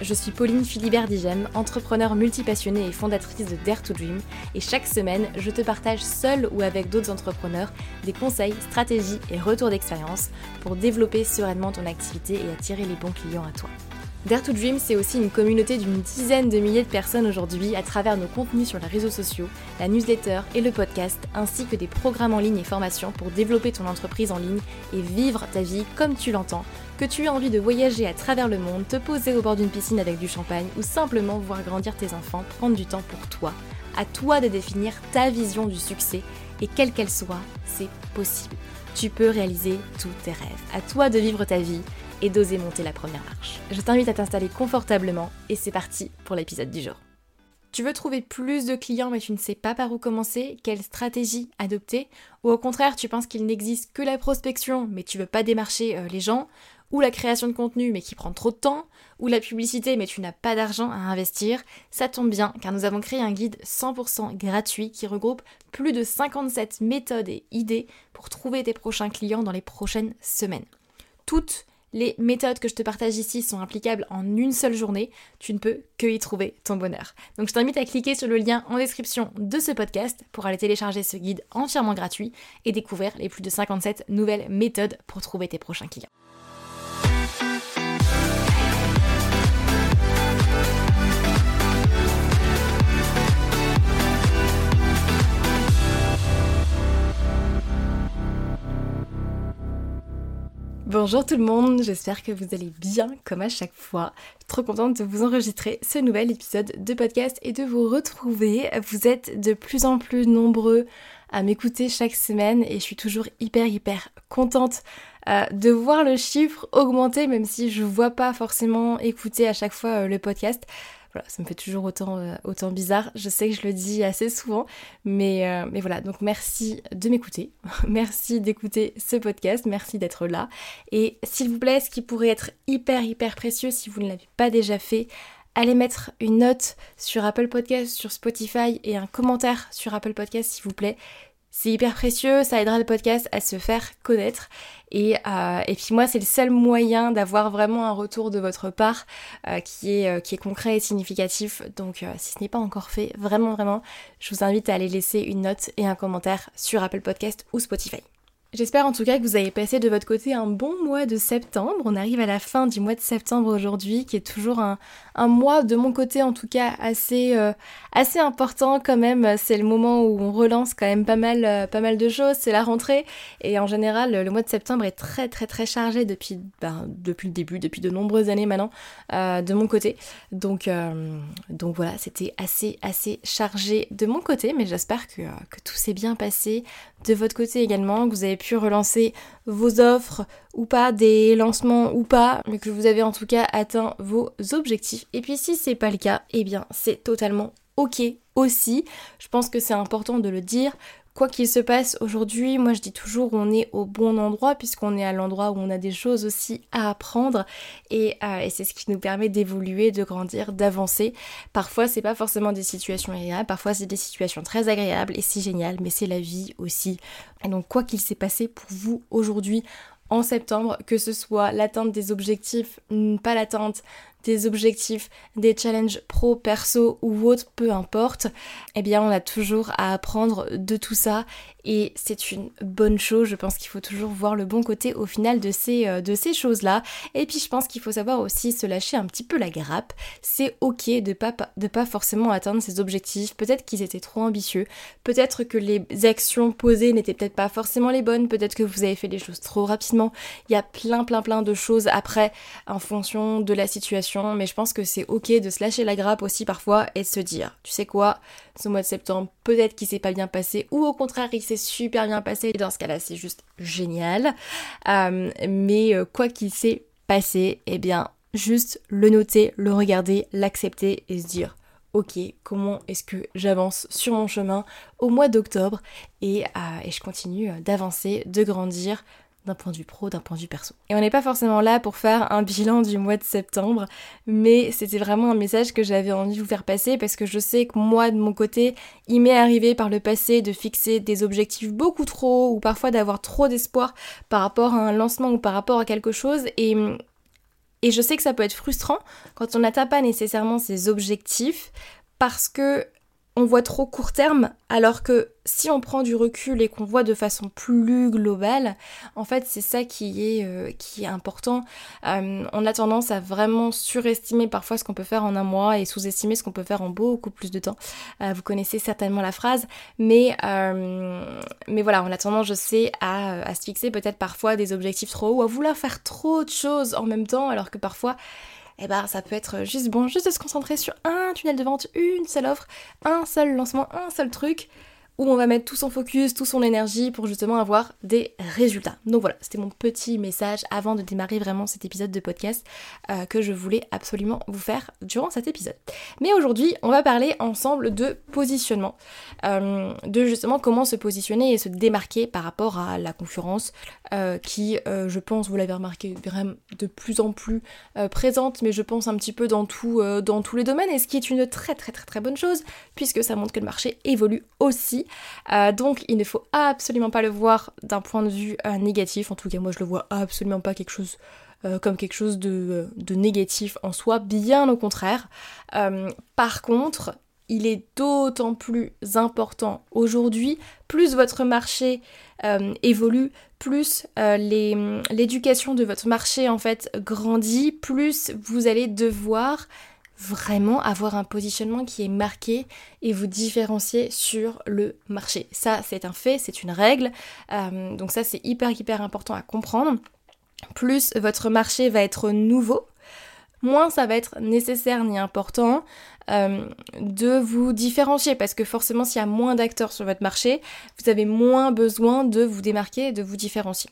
Je suis Pauline Philibert Digem, entrepreneur multipassionnée et fondatrice de Dare to Dream, et chaque semaine, je te partage seul ou avec d'autres entrepreneurs des conseils, stratégies et retours d'expérience pour développer sereinement ton activité et attirer les bons clients à toi. Dare to Dream, c'est aussi une communauté d'une dizaine de milliers de personnes aujourd'hui à travers nos contenus sur les réseaux sociaux, la newsletter et le podcast, ainsi que des programmes en ligne et formations pour développer ton entreprise en ligne et vivre ta vie comme tu l'entends, que tu aies envie de voyager à travers le monde, te poser au bord d'une piscine avec du champagne ou simplement voir grandir tes enfants, prendre du temps pour toi. À toi de définir ta vision du succès et quelle qu'elle soit, c'est possible. Tu peux réaliser tous tes rêves. À toi de vivre ta vie et d'oser monter la première marche. Je t'invite à t'installer confortablement et c'est parti pour l'épisode du jour. Tu veux trouver plus de clients mais tu ne sais pas par où commencer, quelle stratégie adopter, ou au contraire tu penses qu'il n'existe que la prospection mais tu veux pas démarcher euh, les gens, ou la création de contenu mais qui prend trop de temps, ou la publicité mais tu n'as pas d'argent à investir, ça tombe bien car nous avons créé un guide 100% gratuit qui regroupe plus de 57 méthodes et idées pour trouver tes prochains clients dans les prochaines semaines. Toutes les méthodes que je te partage ici sont applicables en une seule journée. Tu ne peux que y trouver ton bonheur. Donc je t'invite à cliquer sur le lien en description de ce podcast pour aller télécharger ce guide entièrement gratuit et découvrir les plus de 57 nouvelles méthodes pour trouver tes prochains clients. Bonjour tout le monde, j'espère que vous allez bien comme à chaque fois. Trop contente de vous enregistrer ce nouvel épisode de podcast et de vous retrouver. Vous êtes de plus en plus nombreux à m'écouter chaque semaine et je suis toujours hyper hyper contente euh, de voir le chiffre augmenter même si je vois pas forcément écouter à chaque fois euh, le podcast. Voilà, ça me fait toujours autant, euh, autant bizarre. Je sais que je le dis assez souvent, mais, euh, mais voilà. Donc merci de m'écouter. merci d'écouter ce podcast. Merci d'être là. Et s'il vous plaît, ce qui pourrait être hyper, hyper précieux si vous ne l'avez pas déjà fait, allez mettre une note sur Apple Podcast, sur Spotify et un commentaire sur Apple Podcast, s'il vous plaît. C'est hyper précieux, ça aidera le podcast à se faire connaître. Et, euh, et puis moi, c'est le seul moyen d'avoir vraiment un retour de votre part euh, qui, est, euh, qui est concret et significatif. Donc si ce n'est pas encore fait, vraiment, vraiment, je vous invite à aller laisser une note et un commentaire sur Apple Podcast ou Spotify. J'espère en tout cas que vous avez passé de votre côté un bon mois de septembre. On arrive à la fin du mois de septembre aujourd'hui, qui est toujours un, mois de mon côté en tout cas assez, euh, assez important quand même. C'est le moment où on relance quand même pas mal, euh, pas mal de choses. C'est la rentrée et en général le mois de septembre est très très très chargé depuis, ben, depuis le début, depuis de nombreuses années maintenant euh, de mon côté. Donc, donc voilà, c'était assez assez chargé de mon côté, mais j'espère que tout s'est bien passé de votre côté également, que vous avez pu relancer vos offres ou pas, des lancements ou pas, mais que vous avez en tout cas atteint vos objectifs. Et puis si c'est pas le cas, eh bien c'est totalement ok aussi. Je pense que c'est important de le dire quoi qu'il se passe aujourd'hui, moi je dis toujours on est au bon endroit puisqu'on est à l'endroit où on a des choses aussi à apprendre et, euh, et c'est ce qui nous permet d'évoluer, de grandir, d'avancer. Parfois c'est pas forcément des situations agréables, parfois c'est des situations très agréables et c'est génial, mais c'est la vie aussi. Donc quoi qu'il s'est passé pour vous aujourd'hui en septembre, que ce soit l'atteinte des objectifs, pas l'atteinte des objectifs, des challenges pro, perso ou autres, peu importe, eh bien on a toujours à apprendre de tout ça et c'est une bonne chose. Je pense qu'il faut toujours voir le bon côté au final de ces, euh, choses-là. Et puis je pense qu'il faut savoir aussi se lâcher un petit peu la grappe. C'est ok de pas, pas forcément atteindre ses objectifs. Peut-être qu'ils étaient trop ambitieux. Peut-être que les actions posées n'étaient peut-être pas forcément les bonnes. Peut-être que vous avez fait les choses trop rapidement. Il y a plein plein plein de choses après en fonction de la situation. Mais je pense que c'est ok de se lâcher la grappe aussi parfois et de se dire, tu sais quoi, ce mois de septembre, peut-être qu'il s'est pas bien passé ou au contraire il s'est super bien passé. Dans ce cas-là, c'est juste génial. Euh, mais euh, quoi qu'il s'est passé, eh bien, juste le noter, le regarder, l'accepter et se dire ok, comment est-ce que j'avance sur mon chemin au mois d'octobre? Et, euh, et, je continue d'avancer, de grandir, d'un point de vue pro, d'un point de vue perso. Et on n'est pas forcément là pour faire un bilan du mois de septembre, mais c'était vraiment un message que j'avais envie de vous faire passer parce que je sais que moi, de mon côté, il m'est arrivé par le passé de fixer des objectifs beaucoup trop ou parfois d'avoir trop d'espoir par rapport à un lancement ou par rapport à quelque chose et et je sais que ça peut être frustrant quand on n'atteint pas nécessairement ses objectifs parce que on voit trop court terme, alors que si on prend du recul et qu'on voit de façon plus globale, en fait c'est ça qui est, euh, qui est important. Euh, on a tendance à vraiment surestimer parfois ce qu'on peut faire en un mois et sous-estimer ce qu'on peut faire en beaucoup plus de temps. Euh, vous connaissez certainement la phrase, mais, mais voilà, on a tendance, je sais, à, à se fixer peut-être parfois des objectifs trop hauts, à vouloir faire trop de choses en même temps, alors que parfois eh ben ça peut être juste bon, juste de se concentrer sur un tunnel de vente, une seule offre, un seul lancement, un seul truc, où on va mettre tout son focus, toute son énergie pour justement avoir des résultats. Donc voilà, c'était mon petit message avant de démarrer vraiment cet épisode de podcast euh, que je voulais absolument vous faire durant cet épisode. Mais aujourd'hui, on va parler ensemble de positionnement, euh, de justement comment se positionner et se démarquer par rapport à la concurrence euh, qui, je pense, vous l'avez remarqué, vraiment de plus en plus présente, mais je pense un petit peu dans, dans tous les domaines, et ce qui est une très très très très bonne chose, puisque ça montre que le marché évolue aussi euh, donc il ne faut absolument pas le voir d'un point de vue euh, négatif. En tout cas, moi je le vois absolument pas euh, comme quelque chose de, négatif en soi, bien au contraire. par contre, il est d'autant plus important aujourd'hui, plus votre marché évolue, plus l'éducation de votre marché en fait grandit, plus vous allez devoir vraiment avoir un positionnement qui est marqué et vous différencier sur le marché. Ça, c'est un fait, c'est une règle. Euh, donc ça, c'est hyper, hyper important à comprendre. Plus votre marché va être nouveau, moins ça va être nécessaire ni important euh, de vous différencier parce que forcément s'il y a moins d'acteurs sur votre marché, vous avez moins besoin de vous démarquer et de vous différencier.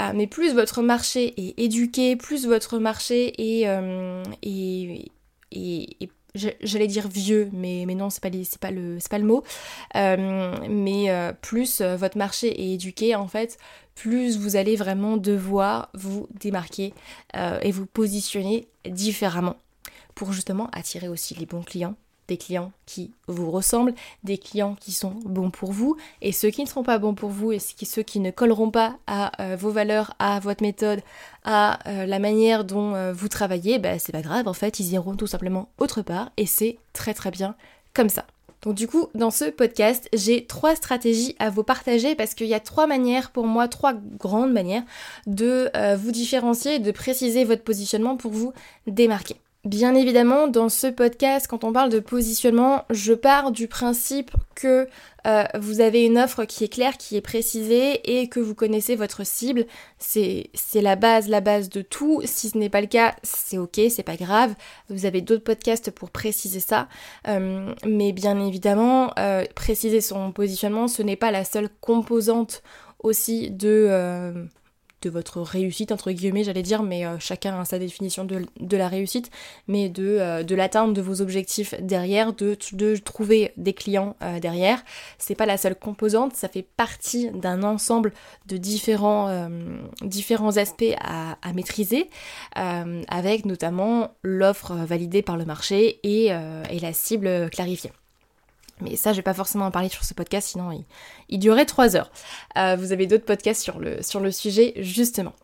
Euh, mais plus votre marché est éduqué, plus votre marché est, est, et, j'allais dire vieux, mais, non, c'est pas, pas, le, pas le mot. Euh, mais euh, plus euh, votre marché est éduqué, en fait, plus vous allez vraiment devoir vous démarquer et vous positionner différemment pour justement attirer aussi les bons clients des clients qui vous ressemblent, des clients qui sont bons pour vous, et ceux qui ne seront pas bons pour vous, et ceux qui ne colleront pas à euh, vos valeurs, à votre méthode, à euh, la manière dont euh, vous travaillez, bah, c'est pas grave, en fait, ils iront tout simplement autre part, et c'est très très bien comme ça. Donc du coup, dans ce podcast, j'ai trois stratégies à vous partager parce qu'il y a trois manières pour moi, trois grandes manières de vous différencier de préciser votre positionnement pour vous démarquer. Bien évidemment, dans ce podcast, quand on parle de positionnement, je pars du principe que euh, vous avez une offre qui est claire, qui est précisée et que vous connaissez votre cible. C'est la base, la base de tout. Si ce n'est pas le cas, c'est ok, c'est pas grave. Vous avez d'autres podcasts pour préciser ça. Euh, mais bien évidemment, euh, préciser son positionnement, ce n'est pas la seule composante aussi de de votre réussite, entre guillemets, j'allais dire, mais euh, chacun a sa définition de, la réussite, mais de, euh, de l'atteinte de vos objectifs derrière, de, de trouver des clients euh, derrière. C'est pas la seule composante, ça fait partie d'un ensemble de différents, différents aspects à, maîtriser, avec notamment l'offre validée par le marché et la cible clarifiée. Mais ça, je vais pas forcément en parler sur ce podcast, sinon il, il durerait trois heures. Euh, vous avez d'autres podcasts sur le sujet, justement.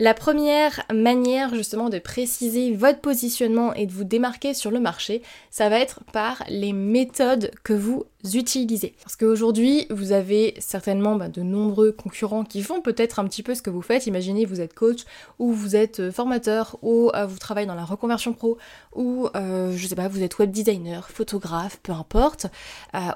La première manière justement de préciser votre positionnement et de vous démarquer sur le marché, ça va être par les méthodes que vous utilisez. Parce qu'aujourd'hui, vous avez certainement bah, de nombreux concurrents qui font peut-être un petit peu ce que vous faites. Imaginez, vous êtes coach ou vous êtes euh, formateur ou euh, vous travaillez dans la reconversion pro ou euh, je sais pas, vous êtes web designer, photographe, peu importe.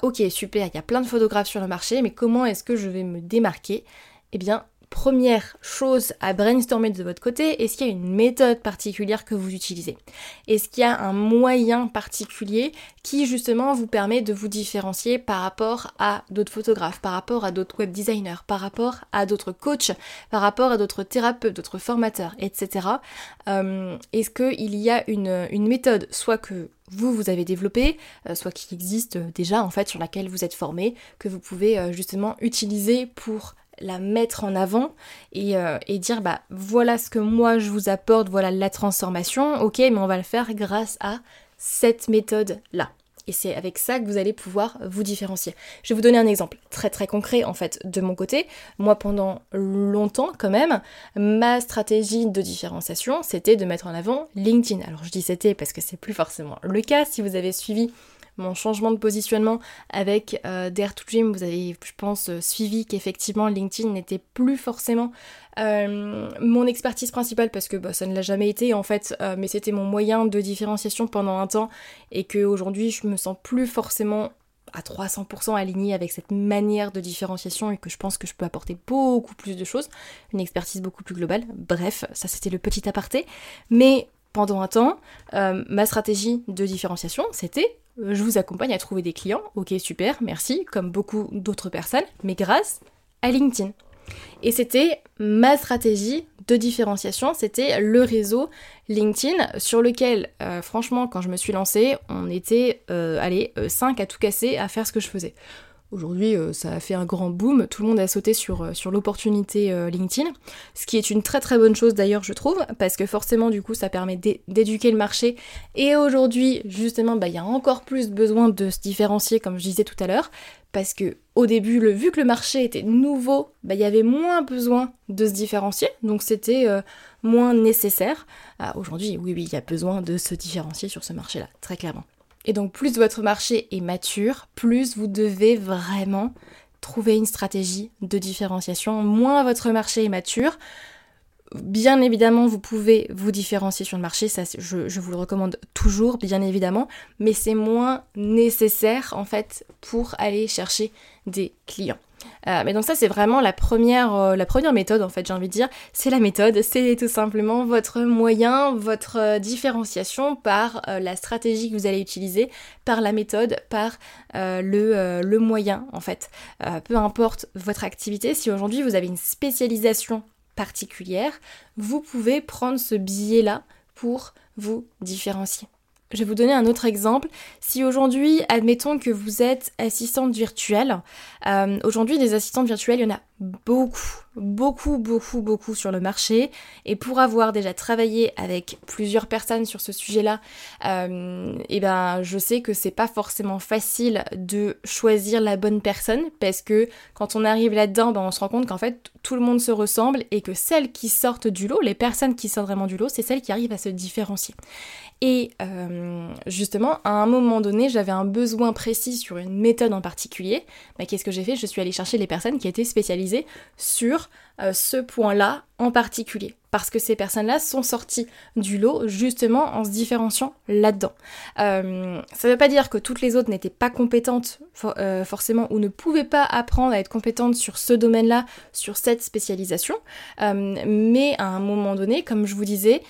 ok, super, il y a plein de photographes sur le marché, mais comment est-ce que je vais me démarquer? Eh bien, première chose à brainstormer de votre côté, est-ce qu'il y a une méthode particulière que vous utilisez? Est-ce qu'il y a un moyen particulier qui justement vous permet de vous différencier par rapport à d'autres photographes, par rapport à d'autres web designers, par rapport à d'autres coachs, par rapport à d'autres thérapeutes, d'autres formateurs, etc. Euh, est-ce qu'il y a une, méthode, soit que vous, vous avez développé, euh, soit qui existe déjà en fait, sur laquelle vous êtes formé, que vous pouvez euh, justement utiliser pour la mettre en avant et, euh, et, dire bah voilà ce que moi je vous apporte, voilà la transformation, ok, mais on va le faire grâce à cette méthode là. Et c'est avec ça que vous allez pouvoir vous différencier. Je vais vous donner un exemple très très concret en fait de mon côté. Moi pendant longtemps quand même, ma stratégie de différenciation c'était de mettre en avant LinkedIn. Alors je dis c'était parce que c'est plus forcément le cas. Si vous avez suivi mon changement de positionnement avec euh, Dare to vous avez, je pense, euh, suivi qu'effectivement LinkedIn n'était plus forcément euh, mon expertise principale parce que bah, ça ne l'a jamais été en fait, euh, mais c'était mon moyen de différenciation pendant un temps et qu'aujourd'hui je me sens plus forcément à 300% aligné avec cette manière de différenciation et que je pense que je peux apporter beaucoup plus de choses, une expertise beaucoup plus globale. Bref, ça c'était le petit aparté. Mais pendant un temps, ma stratégie de différenciation, c'était je vous accompagne à trouver des clients, ok super, merci, comme beaucoup d'autres personnes, mais grâce à LinkedIn. Et c'était ma stratégie de différenciation, c'était le réseau LinkedIn sur lequel, euh, franchement, quand je me suis lancée, on était, euh, allez, 5 à tout casser à faire ce que je faisais. Aujourd'hui, euh, ça a fait un grand boom, tout le monde a sauté sur, euh, sur l'opportunité euh, LinkedIn, ce qui est une très très bonne chose d'ailleurs je trouve, parce que forcément du coup ça permet d'éduquer le marché, et aujourd'hui justement bah, il y a encore plus besoin de se différencier comme je disais tout à l'heure, parce que au début, vu que le marché était nouveau, bah, il y avait moins besoin de se différencier, donc c'était moins nécessaire. Ah, aujourd'hui, oui oui, il y a besoin de se différencier sur ce marché-là, très clairement. Et donc plus votre marché est mature, plus vous devez vraiment trouver une stratégie de différenciation. Moins votre marché est mature, Bien évidemment, vous pouvez vous différencier sur le marché, ça je, vous le recommande toujours, bien évidemment, mais c'est moins nécessaire en fait pour aller chercher des clients. Euh, mais donc ça c'est vraiment la première, euh, la première méthode en fait j'ai envie de dire. C'est la méthode, c'est tout simplement votre moyen, votre euh, différenciation par la stratégie que vous allez utiliser, par la méthode, par le, le, moyen en fait. peu importe votre activité, si aujourd'hui vous avez une spécialisation particulière, vous pouvez prendre ce biais-là pour vous différencier. Je vais vous donner un autre exemple. Si aujourd'hui, admettons que vous êtes assistante virtuelle, euh, aujourd'hui des assistantes virtuelles, il y en a beaucoup, beaucoup, beaucoup, beaucoup sur le marché. Et pour avoir déjà travaillé avec plusieurs personnes sur ce sujet-là, euh, et eh ben je sais que c'est pas forcément facile de choisir la bonne personne parce que quand on arrive là-dedans, ben, on se rend compte qu'en fait tout le monde se ressemble et que celles qui sortent du lot, les personnes qui sortent vraiment du lot, c'est celles qui arrivent à se différencier. Et euh, justement, à un moment donné, j'avais un besoin précis sur une méthode en particulier. Mais Qu'est-ce que j'ai fait? Je suis allée chercher les personnes qui étaient spécialisées sur euh, ce point-là en particulier. Parce que ces personnes-là sont sorties du lot justement en se différenciant là-dedans. Euh, ça ne veut pas dire que toutes les autres n'étaient pas compétentes forcément ou ne pouvaient pas apprendre à être compétentes sur ce domaine-là, sur cette spécialisation. mais à un moment donné, comme je vous disais,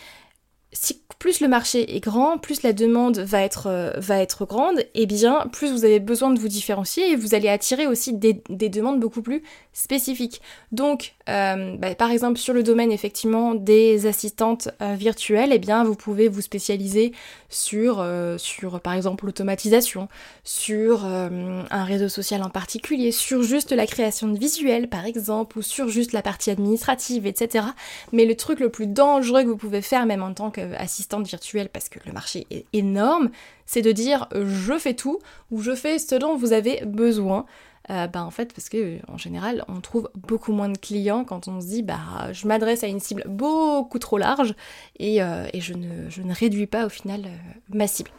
plus le marché est grand, plus la demande va être, euh, va être grande, et bien plus vous avez besoin de vous différencier et vous allez attirer aussi des, demandes beaucoup plus spécifiques. Donc, euh, bah, par exemple, sur le domaine effectivement des assistantes euh, virtuelles, eh bien vous pouvez vous spécialiser sur, sur par exemple l'automatisation, sur un réseau social en particulier, sur juste la création de visuels par exemple, ou sur juste la partie administrative, etc. Mais le truc le plus dangereux que vous pouvez faire, même en tant qu'assistante virtuelle parce que le marché est énorme, c'est de dire je fais tout ou je fais ce dont vous avez besoin. Euh, bah en fait parce que en général on trouve beaucoup moins de clients quand on se dit bah je m'adresse à une cible beaucoup trop large et, euh, et je, ne, je, ne, réduis pas au final euh, ma cible.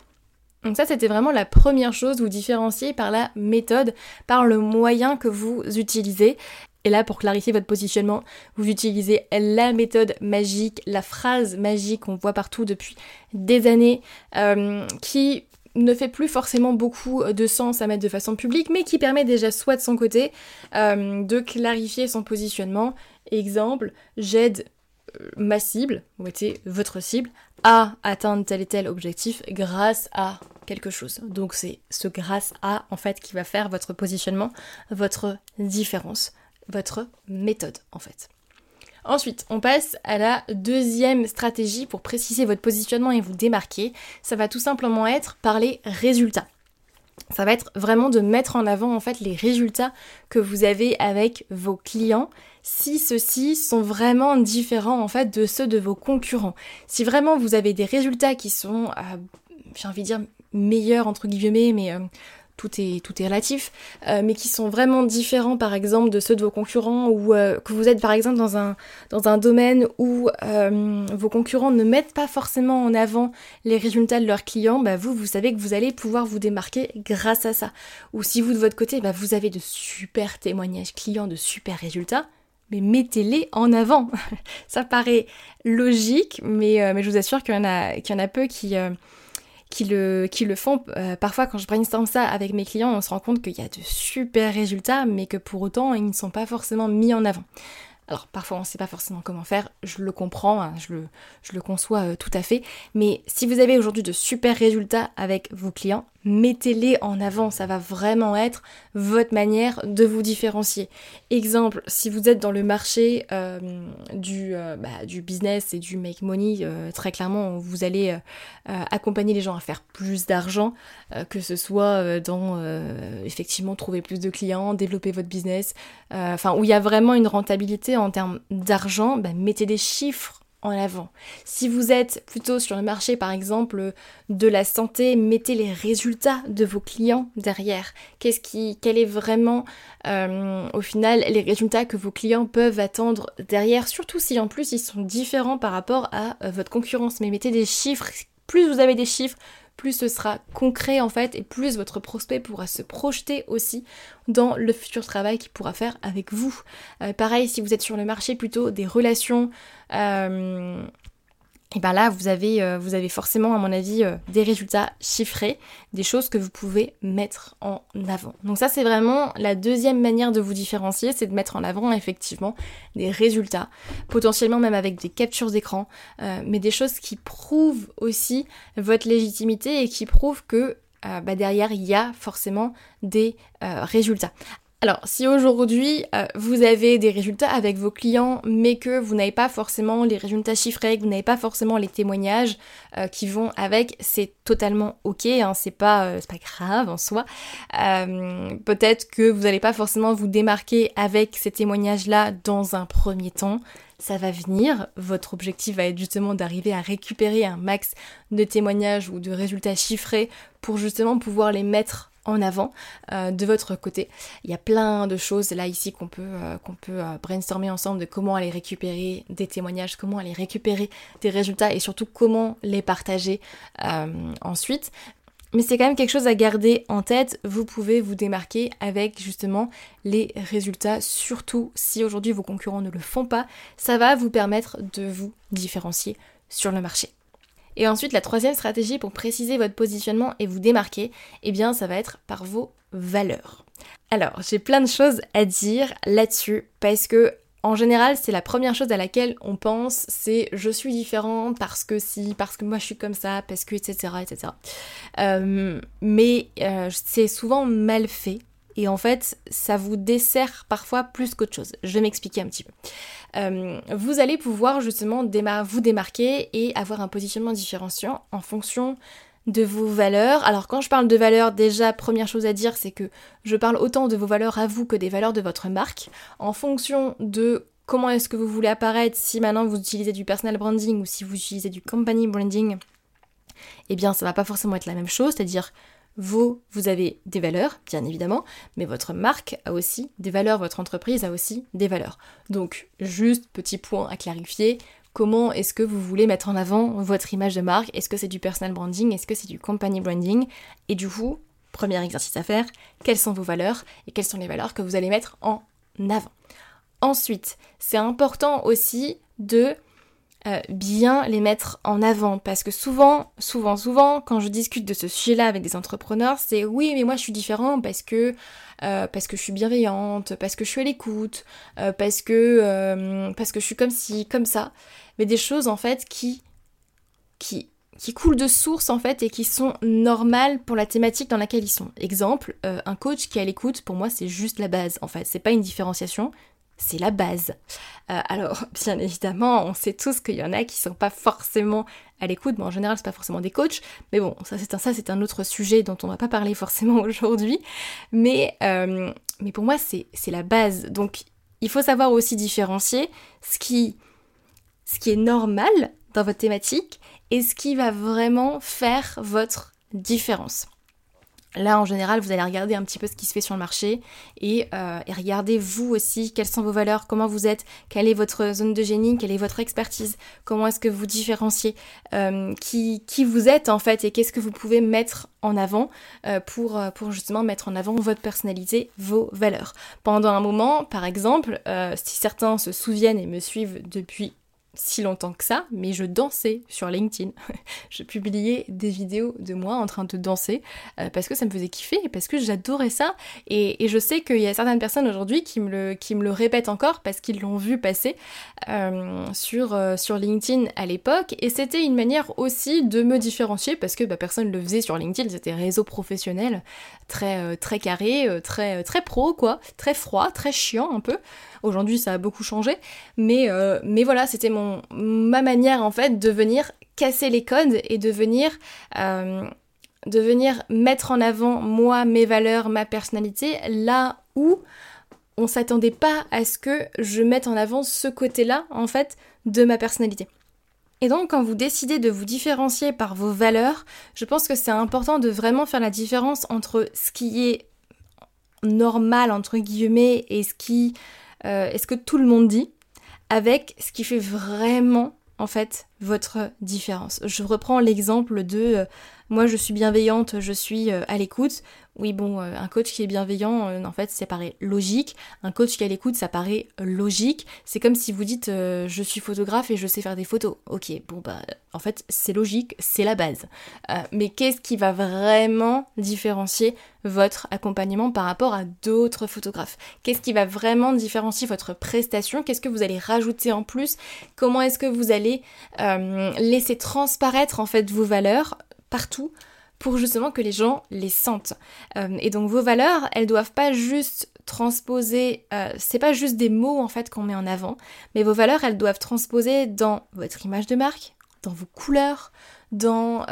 Donc ça c'était vraiment la première chose, vous différencier par la méthode, par le moyen que vous utilisez. Et là, pour clarifier votre positionnement, vous utilisez la méthode magique, la phrase magique qu'on voit partout depuis des années, euh, qui ne fait plus forcément beaucoup de sens à mettre de façon publique, mais qui permet déjà soit de son côté euh, de clarifier son positionnement. Exemple, j'aide euh, ma cible, ou était votre cible, à atteindre tel et tel objectif grâce à quelque chose. Donc c'est ce grâce à en fait qui va faire votre positionnement, votre différence votre méthode en fait. Ensuite, on passe à la deuxième stratégie pour préciser votre positionnement et vous démarquer. Ça va tout simplement être par les résultats. ça va être vraiment de mettre en avant en fait les résultats que vous avez avec vos clients si ceux-ci sont vraiment différents en fait de ceux de vos concurrents. Si vraiment vous avez des résultats qui sont, euh, j'ai envie de dire meilleurs entre guillemets, mais euh, tout est, tout est relatif, euh, mais qui sont vraiment différents par exemple de ceux de vos concurrents ou euh, que vous êtes par exemple dans un, domaine où euh, vos concurrents ne mettent pas forcément en avant les résultats de leurs clients, bah vous, vous savez que vous allez pouvoir vous démarquer grâce à ça. Ou si vous de votre côté, bah vous avez de super témoignages clients, de super résultats, mais mettez-les en avant. ça paraît logique, mais, mais je vous assure qu'il y, en qu'il y en a peu qui qui le, font. Euh, parfois, quand je brainstorm ça avec mes clients, on se rend compte qu'il y a de super résultats, mais que pour autant, ils ne sont pas forcément mis en avant. Alors parfois on ne sait pas forcément comment faire, je le comprends, hein, je, le, je, le, conçois euh, tout à fait, mais si vous avez aujourd'hui de super résultats avec vos clients, mettez-les en avant, ça va vraiment être votre manière de vous différencier. Exemple, si vous êtes dans le marché euh, du, euh, bah, du business et du make money, euh, très clairement, vous allez accompagner les gens à faire plus d'argent, que ce soit dans effectivement trouver plus de clients, développer votre business, enfin où il y a vraiment une rentabilité en termes d'argent, bah, mettez des chiffres en avant. Si vous êtes plutôt sur le marché par exemple de la santé, mettez les résultats de vos clients derrière. Qu'est-ce qui, quel est vraiment euh, au final les résultats que vos clients peuvent attendre derrière, surtout si en plus ils sont différents par rapport à euh, votre concurrence. Mais mettez des chiffres. Plus vous avez des chiffres, plus ce sera concret en fait et plus votre prospect pourra se projeter aussi dans le futur travail qu'il pourra faire avec vous. Euh, pareil, si vous êtes sur le marché plutôt des relations, euh, et bien là, vous avez, euh, vous avez forcément, à mon avis, euh, des résultats chiffrés, des choses que vous pouvez mettre en avant. Donc ça, c'est vraiment la deuxième manière de vous différencier, c'est de mettre en avant effectivement des résultats, potentiellement même avec des captures d'écran, euh, mais des choses qui prouvent aussi votre légitimité et qui prouvent que bah, derrière, il y a forcément des résultats. Alors, si aujourd'hui euh, vous avez des résultats avec vos clients, mais que vous n'avez pas forcément les résultats chiffrés, que vous n'avez pas forcément les témoignages euh, qui vont avec, c'est totalement ok, hein, c'est pas, euh, pas grave en soi. Peut-être que vous n'allez pas forcément vous démarquer avec ces témoignages-là dans un premier temps. Ça va venir. Votre objectif va être justement d'arriver à récupérer un max de témoignages ou de résultats chiffrés pour justement pouvoir les mettre en avant euh, de votre côté. Il y a plein de choses là ici qu'on peut, euh, qu'on peut euh, brainstormer ensemble de comment aller récupérer des témoignages, comment aller récupérer des résultats et surtout comment les partager ensuite. Mais c'est quand même quelque chose à garder en tête. Vous pouvez vous démarquer avec justement les résultats, surtout si aujourd'hui vos concurrents ne le font pas. Ça va vous permettre de vous différencier sur le marché. Et ensuite, la troisième stratégie pour préciser votre positionnement et vous démarquer, eh bien, ça va être par vos valeurs. Alors, j'ai plein de choses à dire là-dessus parce que en général, c'est la première chose à laquelle on pense, c'est je suis différent parce que si, parce que moi je suis comme ça, parce que etc. etc. Euh, mais euh, c'est souvent mal fait et en fait ça vous dessert parfois plus qu'autre chose. Je vais m'expliquer un petit peu. Euh, vous allez pouvoir justement vous démarquer et avoir un positionnement différenciant en fonction de vos valeurs. Alors quand je parle de valeurs, déjà première chose à dire c'est que je parle autant de vos valeurs à vous que des valeurs de votre marque. En fonction de comment est-ce que vous voulez apparaître, si maintenant vous utilisez du personal branding ou si vous utilisez du company branding, eh bien ça va pas forcément être la même chose, c'est-à-dire vous, vous avez des valeurs, bien évidemment, mais votre marque a aussi des valeurs, votre entreprise a aussi des valeurs. Donc, juste petit point à clarifier, comment est-ce que vous voulez mettre en avant votre image de marque? Est-ce que c'est du personal branding? Est-ce que c'est du company branding? Et du coup, premier exercice à faire, quelles sont vos valeurs et quelles sont les valeurs que vous allez mettre en avant? Ensuite, c'est important aussi de euh, bien les mettre en avant. Parce que souvent, souvent, souvent, quand je discute de ce sujet-là avec des entrepreneurs, c'est oui, mais moi je suis différent parce que euh, parce que je suis bienveillante, parce que je suis à l'écoute, euh, parce que parce que je suis comme ci, comme ça, mais des choses en fait qui qui qui coulent de source en fait et qui sont normales pour la thématique dans laquelle ils sont. Exemple, un coach qui est à l'écoute, pour moi c'est juste la base en fait, c'est pas une différenciation, c'est la base. Euh, alors, bien évidemment, on sait tous qu'il y en a qui sont pas forcément à l'écoute, mais en général, c'est pas forcément des coachs. Mais bon, ça c'est un, autre sujet dont on va pas parler forcément aujourd'hui. Mais, euh, pour moi, c'est la base. Donc, il faut savoir aussi différencier ce qui, ce qui est normal dans votre thématique et ce qui va vraiment faire votre différence. Là, en général, vous allez regarder un petit peu ce qui se fait sur le marché et, euh, regardez vous aussi quelles sont vos valeurs, comment vous êtes, quelle est votre zone de génie, quelle est votre expertise, comment est-ce que vous différenciez, euh, qui, qui vous êtes en fait et qu'est-ce que vous pouvez mettre en avant euh, pour, pour justement mettre en avant votre personnalité, vos valeurs. Pendant un moment, par exemple, si certains se souviennent et me suivent depuis si longtemps que ça, mais je dansais sur LinkedIn. je publiais des vidéos de moi en train de danser euh, parce que ça me faisait kiffer et parce que j'adorais ça. Et, je sais qu'il y a certaines personnes aujourd'hui qui, me le, qui me le répètent encore parce qu'ils l'ont vu passer euh, sur, euh, sur LinkedIn à l'époque. Et c'était une manière aussi de me différencier parce que bah, personne ne le faisait sur LinkedIn, c'était réseau professionnel très, très carré, très, très pro quoi, très froid, très chiant un peu. Aujourd'hui, ça a beaucoup changé, mais, euh, mais voilà, c'était mon ma manière en fait de venir casser les codes et de venir euh, de venir mettre en avant moi, mes valeurs, ma personnalité, là où on s'attendait pas à ce que je mette en avant ce côté-là en fait de ma personnalité. Et donc quand vous décidez de vous différencier par vos valeurs, je pense que c'est important de vraiment faire la différence entre ce qui est normal entre guillemets et ce qui euh, est-ce que tout le monde dit, avec ce qui fait vraiment en fait votre différence? Je reprends l'exemple de euh, moi je suis bienveillante, je suis euh, à l'écoute. Oui bon, un coach qui est bienveillant, en fait ça paraît logique. Un coach qui est à l'écoute, ça paraît logique. C'est comme si vous dites je suis photographe et je sais faire des photos. Ok, bon bah en fait c'est logique, c'est la base. mais qu'est-ce qui va vraiment différencier votre accompagnement par rapport à d'autres photographes? Qu'est-ce qui va vraiment différencier votre prestation? Qu'est-ce que vous allez rajouter en plus? Comment est-ce que vous allez euh, laisser transparaître en fait vos valeurs? Partout pour justement que les gens les sentent. Euh, et donc vos valeurs, elles doivent pas juste transposer, euh, c'est pas juste des mots en fait qu'on met en avant, mais vos valeurs, elles doivent transposer dans votre image de marque, dans vos couleurs, dans,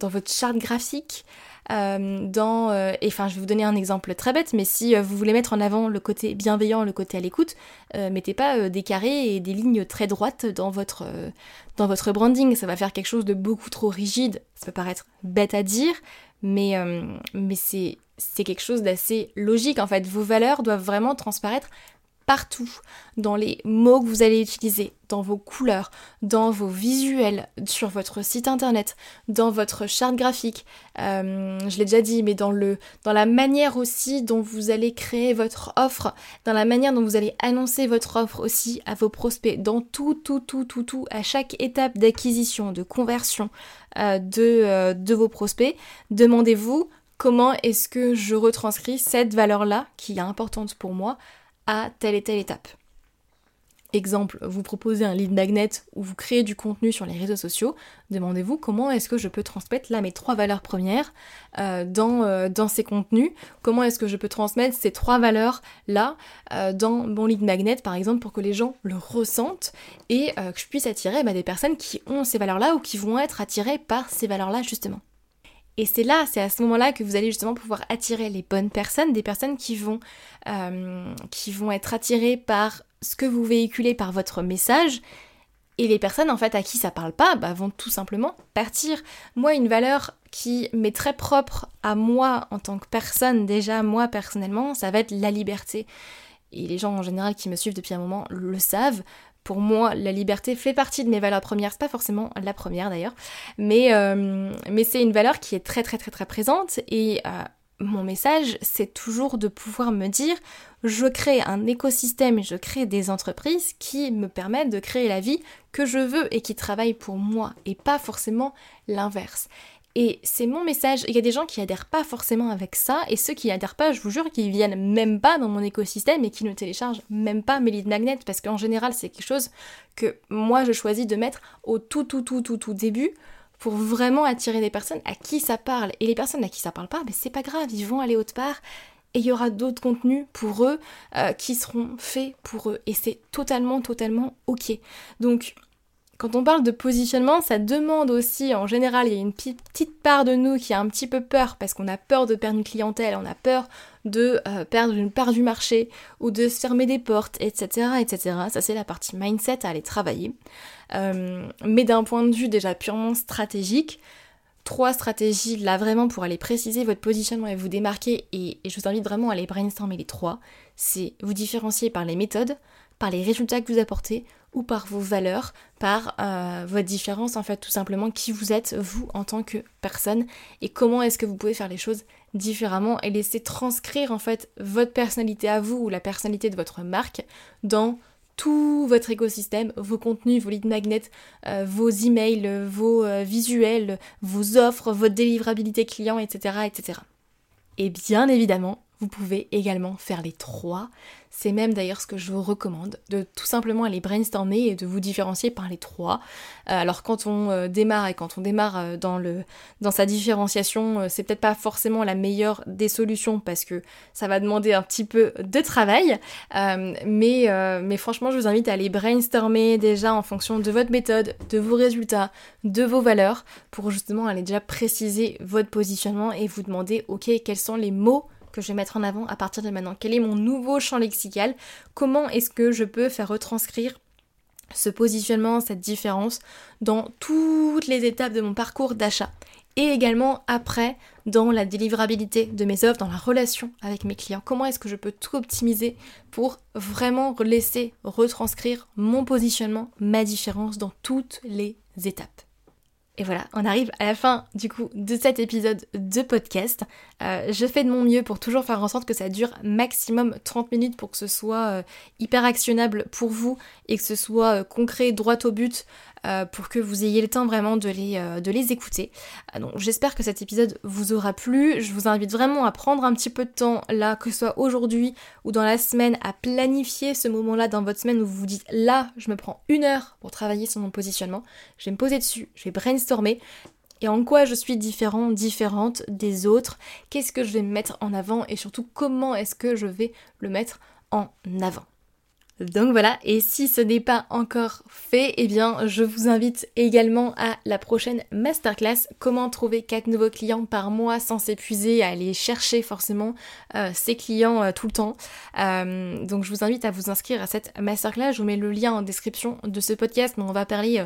dans votre charte graphique, euh, dans, euh, et enfin je vais vous donner un exemple très bête, mais si euh, vous voulez mettre en avant le côté bienveillant, le côté à l'écoute, mettez pas des carrés et des lignes très droites dans votre, dans votre branding, ça va faire quelque chose de beaucoup trop rigide, ça peut paraître bête à dire, mais, mais c'est quelque chose d'assez logique en fait, vos valeurs doivent vraiment transparaître partout, dans les mots que vous allez utiliser, dans vos couleurs, dans vos visuels, sur votre site internet, dans votre charte graphique, euh, je l'ai déjà dit, mais dans, le, dans la manière aussi dont vous allez créer votre offre, dans la manière dont vous allez annoncer votre offre aussi à vos prospects, dans tout, tout, tout, tout, tout, à chaque étape d'acquisition, de conversion euh, de, euh, de vos prospects, demandez-vous comment est-ce que je retranscris cette valeur-là qui est importante pour moi à telle et telle étape. Exemple, vous proposez un lead magnet ou vous créez du contenu sur les réseaux sociaux, demandez-vous comment est-ce que je peux transmettre là mes trois valeurs premières euh, dans, euh, dans ces contenus, comment est-ce que je peux transmettre ces trois valeurs là euh, dans mon lead magnet par exemple pour que les gens le ressentent et que je puisse attirer bah, des personnes qui ont ces valeurs là ou qui vont être attirées par ces valeurs là justement? Et c'est là, c'est à ce moment-là que vous allez justement pouvoir attirer les bonnes personnes, des personnes qui vont, euh, qui vont être attirées par ce que vous véhiculez par votre message. Et les personnes en fait à qui ça parle pas bah, vont tout simplement partir. Moi, une valeur qui m'est très propre à moi en tant que personne, déjà moi personnellement, ça va être la liberté. Et les gens en général qui me suivent depuis un moment le savent pour moi, la liberté fait partie de mes valeurs premières. C'est pas forcément la première d'ailleurs, mais, euh, c'est une valeur qui est très très très très présente et euh, mon message, c'est toujours de pouvoir me dire, je crée un écosystème je crée des entreprises qui me permettent de créer la vie que je veux et qui travaillent pour moi et pas forcément l'inverse. Et c'est mon message. Il y a des gens qui adhèrent pas forcément avec ça, et ceux qui adhèrent pas, je vous jure, qu'ils viennent même pas dans mon écosystème et qui ne téléchargent même pas mes lead magnets, parce qu'en général, c'est quelque chose que moi je choisis de mettre au tout, tout, tout, tout, tout début pour vraiment attirer des personnes à qui ça parle. Et les personnes à qui ça parle pas, ben c'est pas grave, ils vont aller autre part et il y aura d'autres contenus pour eux euh, qui seront faits pour eux. Et c'est totalement, totalement ok. Donc, quand on parle de positionnement, ça demande aussi, en général, il y a une petite part de nous qui a un petit peu peur parce qu'on a peur de perdre une clientèle, on a peur de euh, perdre une part du marché ou de se fermer des portes, etc. etc. Ça, c'est la partie mindset à aller travailler. Euh, mais d'un point de vue déjà purement stratégique, trois stratégies là vraiment pour aller préciser votre positionnement et vous démarquer et, je vous invite vraiment à aller brainstormer les trois. C'est vous différencier par les méthodes, par les résultats que vous apportez ou par vos valeurs, par euh, votre différence en fait tout simplement qui vous êtes vous en tant que personne et comment est-ce que vous pouvez faire les choses différemment et laisser transcrire en fait votre personnalité à vous ou la personnalité de votre marque dans tout votre écosystème, vos contenus, vos lead magnets, euh, vos emails, vos euh, visuels, vos offres, votre délivrabilité client, etc., etc. Et bien évidemment, vous pouvez également faire les trois. C'est même d'ailleurs ce que je vous recommande, de tout simplement aller brainstormer et de vous différencier par les trois. Euh, alors quand on euh, démarre et quand on démarre euh, dans, le, dans sa différenciation, c'est peut-être pas forcément la meilleure des solutions parce que ça va demander un petit peu de travail. mais, mais franchement, je vous invite à aller brainstormer déjà en fonction de votre méthode, de vos résultats, de vos valeurs, pour justement aller déjà préciser votre positionnement et vous demander, ok, quels sont les mots que je vais mettre en avant à partir de maintenant. Quel est mon nouveau champ lexical? Comment est-ce que je peux faire retranscrire ce positionnement, cette différence dans toutes les étapes de mon parcours d'achat? Et également après dans la délivrabilité de mes offres, dans la relation avec mes clients. Comment est-ce que je peux tout optimiser pour vraiment laisser retranscrire mon positionnement, ma différence dans toutes les étapes? Et voilà, on arrive à la fin du coup de cet épisode de podcast. Euh, je fais de mon mieux pour toujours faire en sorte que ça dure maximum 30 minutes pour que ce soit euh, hyper actionnable pour vous et que ce soit euh, concret, droit au but, euh, pour que vous ayez le temps vraiment de les, euh, écouter. Euh, j'espère que cet épisode vous aura plu. Je vous invite vraiment à prendre un petit peu de temps là, que ce soit aujourd'hui ou dans la semaine, à planifier ce moment-là dans votre semaine où vous vous dites là, je me prends une heure pour travailler sur mon positionnement. Je vais me poser dessus, je vais brainstormer et en quoi je suis différent, différente des autres, qu'est-ce que je vais mettre en avant? Et surtout comment est-ce que je vais le mettre en avant? Donc voilà, et si ce n'est pas encore fait, eh bien je vous invite également à la prochaine masterclass Comment trouver 4 nouveaux clients par mois sans s'épuiser, à aller chercher forcément euh, ses clients euh, tout le temps. Euh, donc je vous invite à vous inscrire à cette masterclass, je vous mets le lien en description de ce podcast, mais on va parler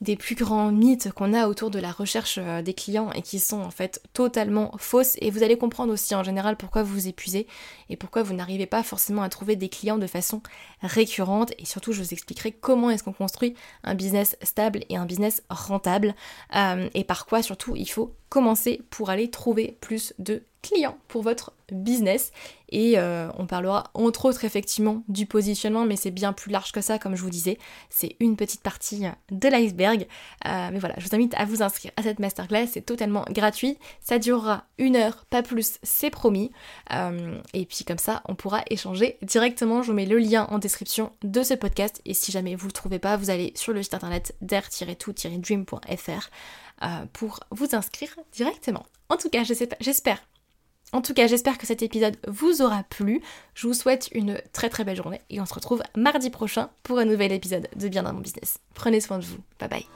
des plus grands mythes qu'on a autour de la recherche euh, des clients et qui sont en fait totalement fausses. Et vous allez comprendre aussi en général pourquoi vous vous épuisez et pourquoi vous n'arrivez pas forcément à trouver des clients de façon récurrente. Et surtout je vous expliquerai comment est-ce qu'on construit un business stable et un business rentable. Euh, et par quoi surtout il faut commencer pour aller trouver plus de clients pour votre business. Et euh, on parlera entre autres effectivement du positionnement, mais c'est bien plus large que ça, comme je vous disais. C'est une petite partie de l'iceberg. Euh, mais voilà, je vous invite à vous inscrire à cette masterclass, c'est totalement gratuit. Ça durera une heure, pas plus, c'est promis. Euh, et puis comme ça, on pourra échanger directement. Je vous mets le lien en description de ce podcast. Et si jamais vous ne le trouvez pas, vous allez sur le site internet der-tout-dream.fr pour vous inscrire directement. En tout cas, j'espère en tout cas, j'espère que cet épisode vous aura plu. Je vous souhaite une très très belle journée et on se retrouve mardi prochain pour un nouvel épisode de Bien dans mon business. Prenez soin de vous. Bye bye.